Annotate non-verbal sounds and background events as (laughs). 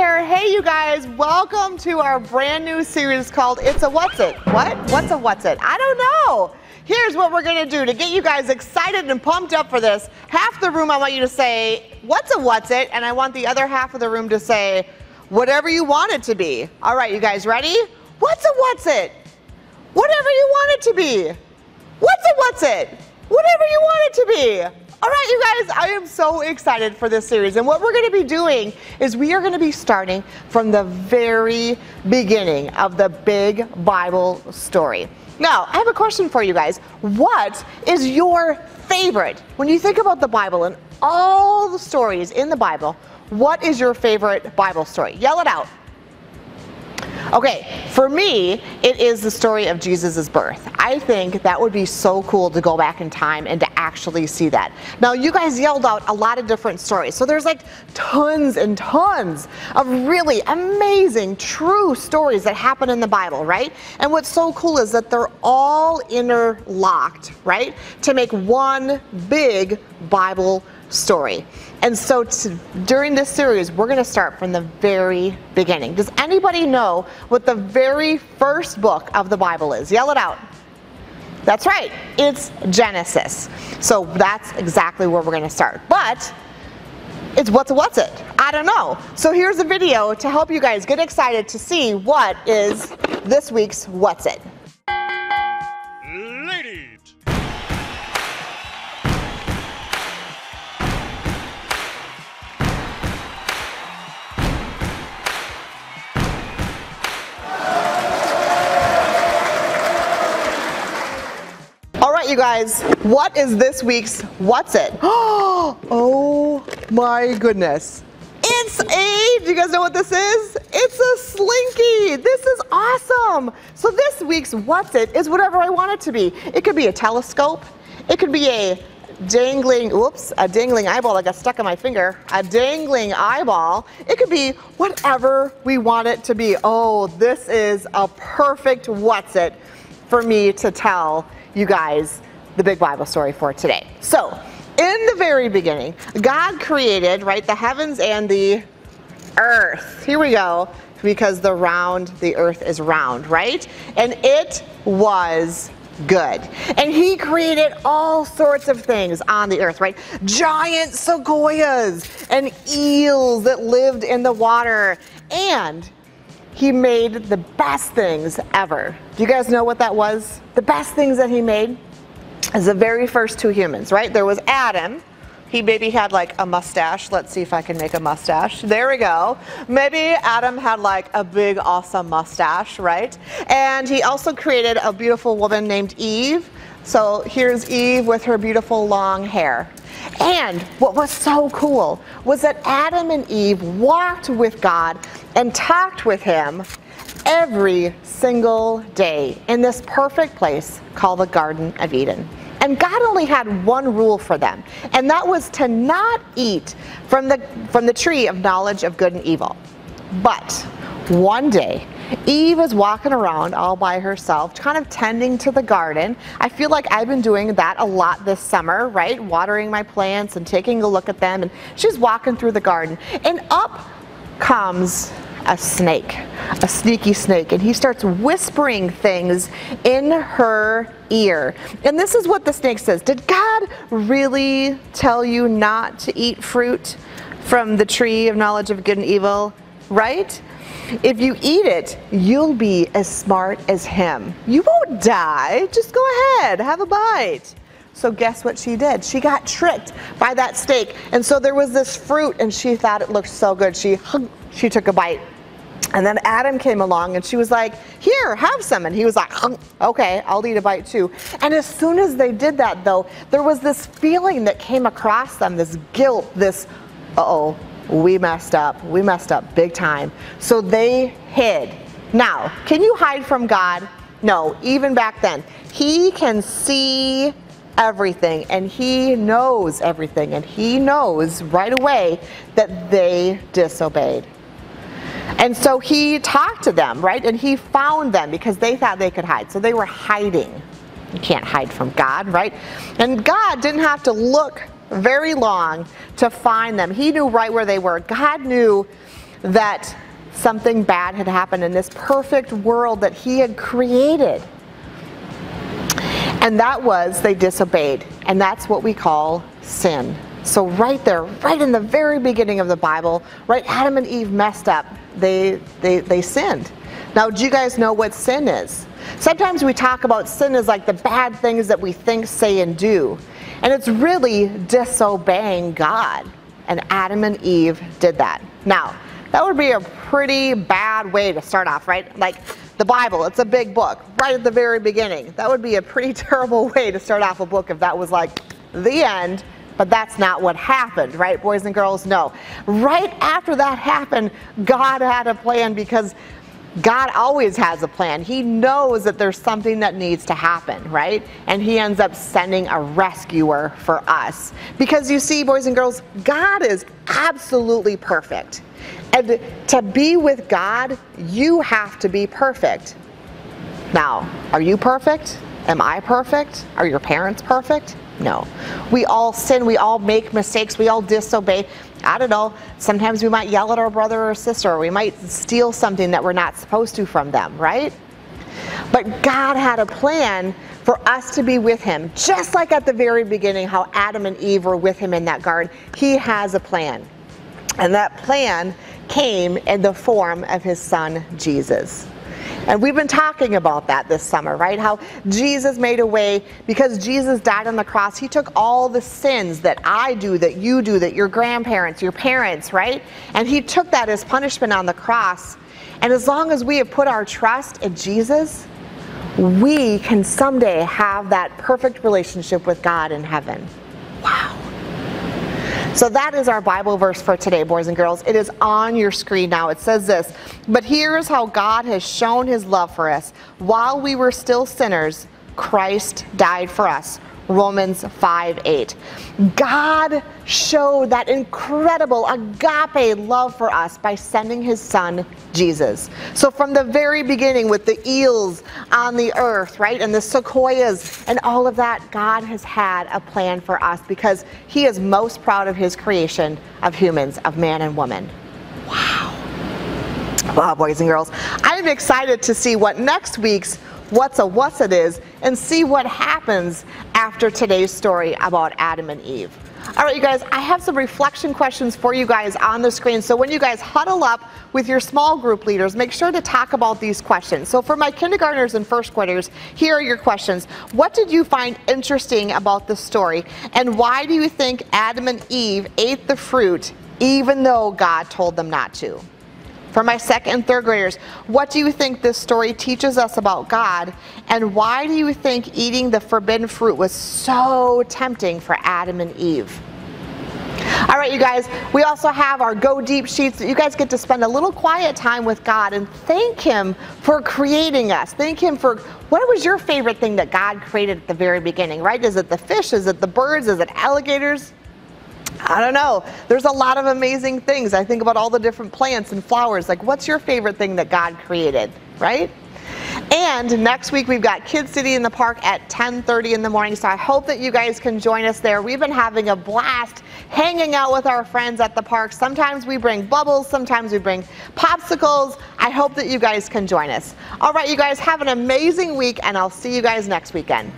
here. Hey, you guys, welcome to our brand new series called It's a What's It. What? What's a What's It? I don't know. Here's what we're going to do to get you guys excited and pumped up for this. Half the room, I want you to say, What's a What's It? And I want the other half of the room to say, Whatever you want it to be. All right, you guys ready? What's a What's It? Whatever you want it to be. What's a What's It? Whatever you want it to be. All right, you guys, I am so excited for this series. And what we're going to be doing is we are going to be starting from the very beginning of the big Bible story. Now, I have a question for you guys. What is your favorite? When you think about the Bible and all the stories in the Bible, what is your favorite Bible story? Yell it out. Okay, for me, it is the story of Jesus' birth. I think that would be so cool to go back in time and to actually see that. Now, you guys yelled out a lot of different stories. So there's like tons and tons of really amazing, true stories that happen in the Bible, right? And what's so cool is that they're all interlocked, right? To make one big Bible story. And so to, during this series, we're going to start from the very beginning. Does anybody know what the very first book of the Bible is? Yell it out. That's right, it's Genesis. So that's exactly where we're going to start. But it's what's what's it? I don't know. So here's a video to help you guys get excited to see what is this week's what's it. You guys, what is this week's What's It? (gasps) Oh my goodness. It's a, do you guys know what this is? It's a slinky. This is awesome. So this week's What's It is whatever I want it to be. It could be a telescope. It could be a dangling, whoops, a dangling eyeball that got stuck in my finger. A dangling eyeball. It could be whatever we want it to be. Oh, this is a perfect What's It for me to tell you guys the big Bible story for today. So, in the very beginning, God created, right, the heavens and the earth. Here we go, because the round, the earth is round, right? And it was good. And he created all sorts of things on the earth, right? Giant sequoias and eels that lived in the water. And he made the best things ever. Do you guys know what that was? The best things that he made is the very first two humans, right? There was Adam. He maybe had like a mustache. Let's see if I can make a mustache. There we go. Maybe Adam had like a big, awesome mustache, right? And he also created a beautiful woman named Eve. So here's Eve with her beautiful long hair. And what was so cool was that Adam and Eve walked with God and talked with Him every single day in this perfect place called the Garden of Eden. And God only had one rule for them, and that was to not eat from the, from the tree of knowledge of good and evil. But one day, Eve was walking around all by herself, kind of tending to the garden. I feel like I've been doing that a lot this summer, right? Watering my plants and taking a look at them. And she's walking through the garden, and up comes a snake, a sneaky snake, and he starts whispering things in her ear. And this is what the snake says Did God really tell you not to eat fruit from the tree of knowledge of good and evil? Right? If you eat it, you'll be as smart as him. You won't die. Just go ahead, have a bite. So guess what she did? She got tricked by that steak. And so there was this fruit and she thought it looked so good. She she took a bite. And then Adam came along and she was like, Here, have some. And he was like, Okay, I'll eat a bite too. And as soon as they did that, though, there was this feeling that came across them this guilt, this, uh oh, we messed up. We messed up big time. So they hid. Now, can you hide from God? No, even back then. He can see everything and he knows everything and he knows right away that they disobeyed. And so he talked to them, right? And he found them because they thought they could hide. So they were hiding. You can't hide from God, right? And God didn't have to look very long to find them. He knew right where they were. God knew that something bad had happened in this perfect world that he had created. And that was they disobeyed. And that's what we call sin. So, right there, right in the very beginning of the Bible, right, Adam and Eve messed up. They, they, they sinned. Now, do you guys know what sin is? Sometimes we talk about sin as like the bad things that we think, say, and do. And it's really disobeying God. And Adam and Eve did that. Now, that would be a pretty bad way to start off, right? Like the Bible, it's a big book, right at the very beginning. That would be a pretty (laughs) terrible way to start off a book if that was like the end. But that's not what happened, right, boys and girls? No. Right after that happened, God had a plan because God always has a plan. He knows that there's something that needs to happen, right? And He ends up sending a rescuer for us. Because you see, boys and girls, God is absolutely perfect. And to be with God, you have to be perfect. Now, are you perfect? Am I perfect? Are your parents perfect? No. We all sin, we all make mistakes, we all disobey. I don't know, sometimes we might yell at our brother or sister, or we might steal something that we're not supposed to from them, right? But God had a plan for us to be with Him, just like at the very beginning, how Adam and Eve were with Him in that garden. He has a plan. And that plan came in the form of His Son, Jesus. And we've been talking about that this summer, right? How Jesus made a way because Jesus died on the cross. He took all the sins that I do, that you do, that your grandparents, your parents, right? And He took that as punishment on the cross. And as long as we have put our trust in Jesus, we can someday have that perfect relationship with God in heaven. So that is our Bible verse for today, boys and girls. It is on your screen now. It says this But here is how God has shown his love for us. While we were still sinners, Christ died for us. Romans 5 8. God showed that incredible agape love for us by sending his son, Jesus. So, from the very beginning, with the eels on the earth, right, and the sequoias and all of that, God has had a plan for us because he is most proud of his creation of humans, of man and woman. Wow. Wow, boys and girls. I'm excited to see what next week's what's a what's it is and see what happens after today's story about Adam and Eve. All right, you guys, I have some reflection questions for you guys on the screen. So when you guys huddle up with your small group leaders, make sure to talk about these questions. So for my kindergartners and first graders, here are your questions. What did you find interesting about the story? And why do you think Adam and Eve ate the fruit even though God told them not to? For my second and third graders, what do you think this story teaches us about God? And why do you think eating the forbidden fruit was so tempting for Adam and Eve? All right, you guys, we also have our Go Deep sheets that you guys get to spend a little quiet time with God and thank Him for creating us. Thank Him for what was your favorite thing that God created at the very beginning, right? Is it the fish? Is it the birds? Is it alligators? I don't know. There's a lot of amazing things. I think about all the different plants and flowers. Like, what's your favorite thing that God created, right? And next week we've got Kidcity in the park at 10:30 in the morning. So I hope that you guys can join us there. We've been having a blast hanging out with our friends at the park. Sometimes we bring bubbles, sometimes we bring popsicles. I hope that you guys can join us. All right, you guys have an amazing week and I'll see you guys next weekend.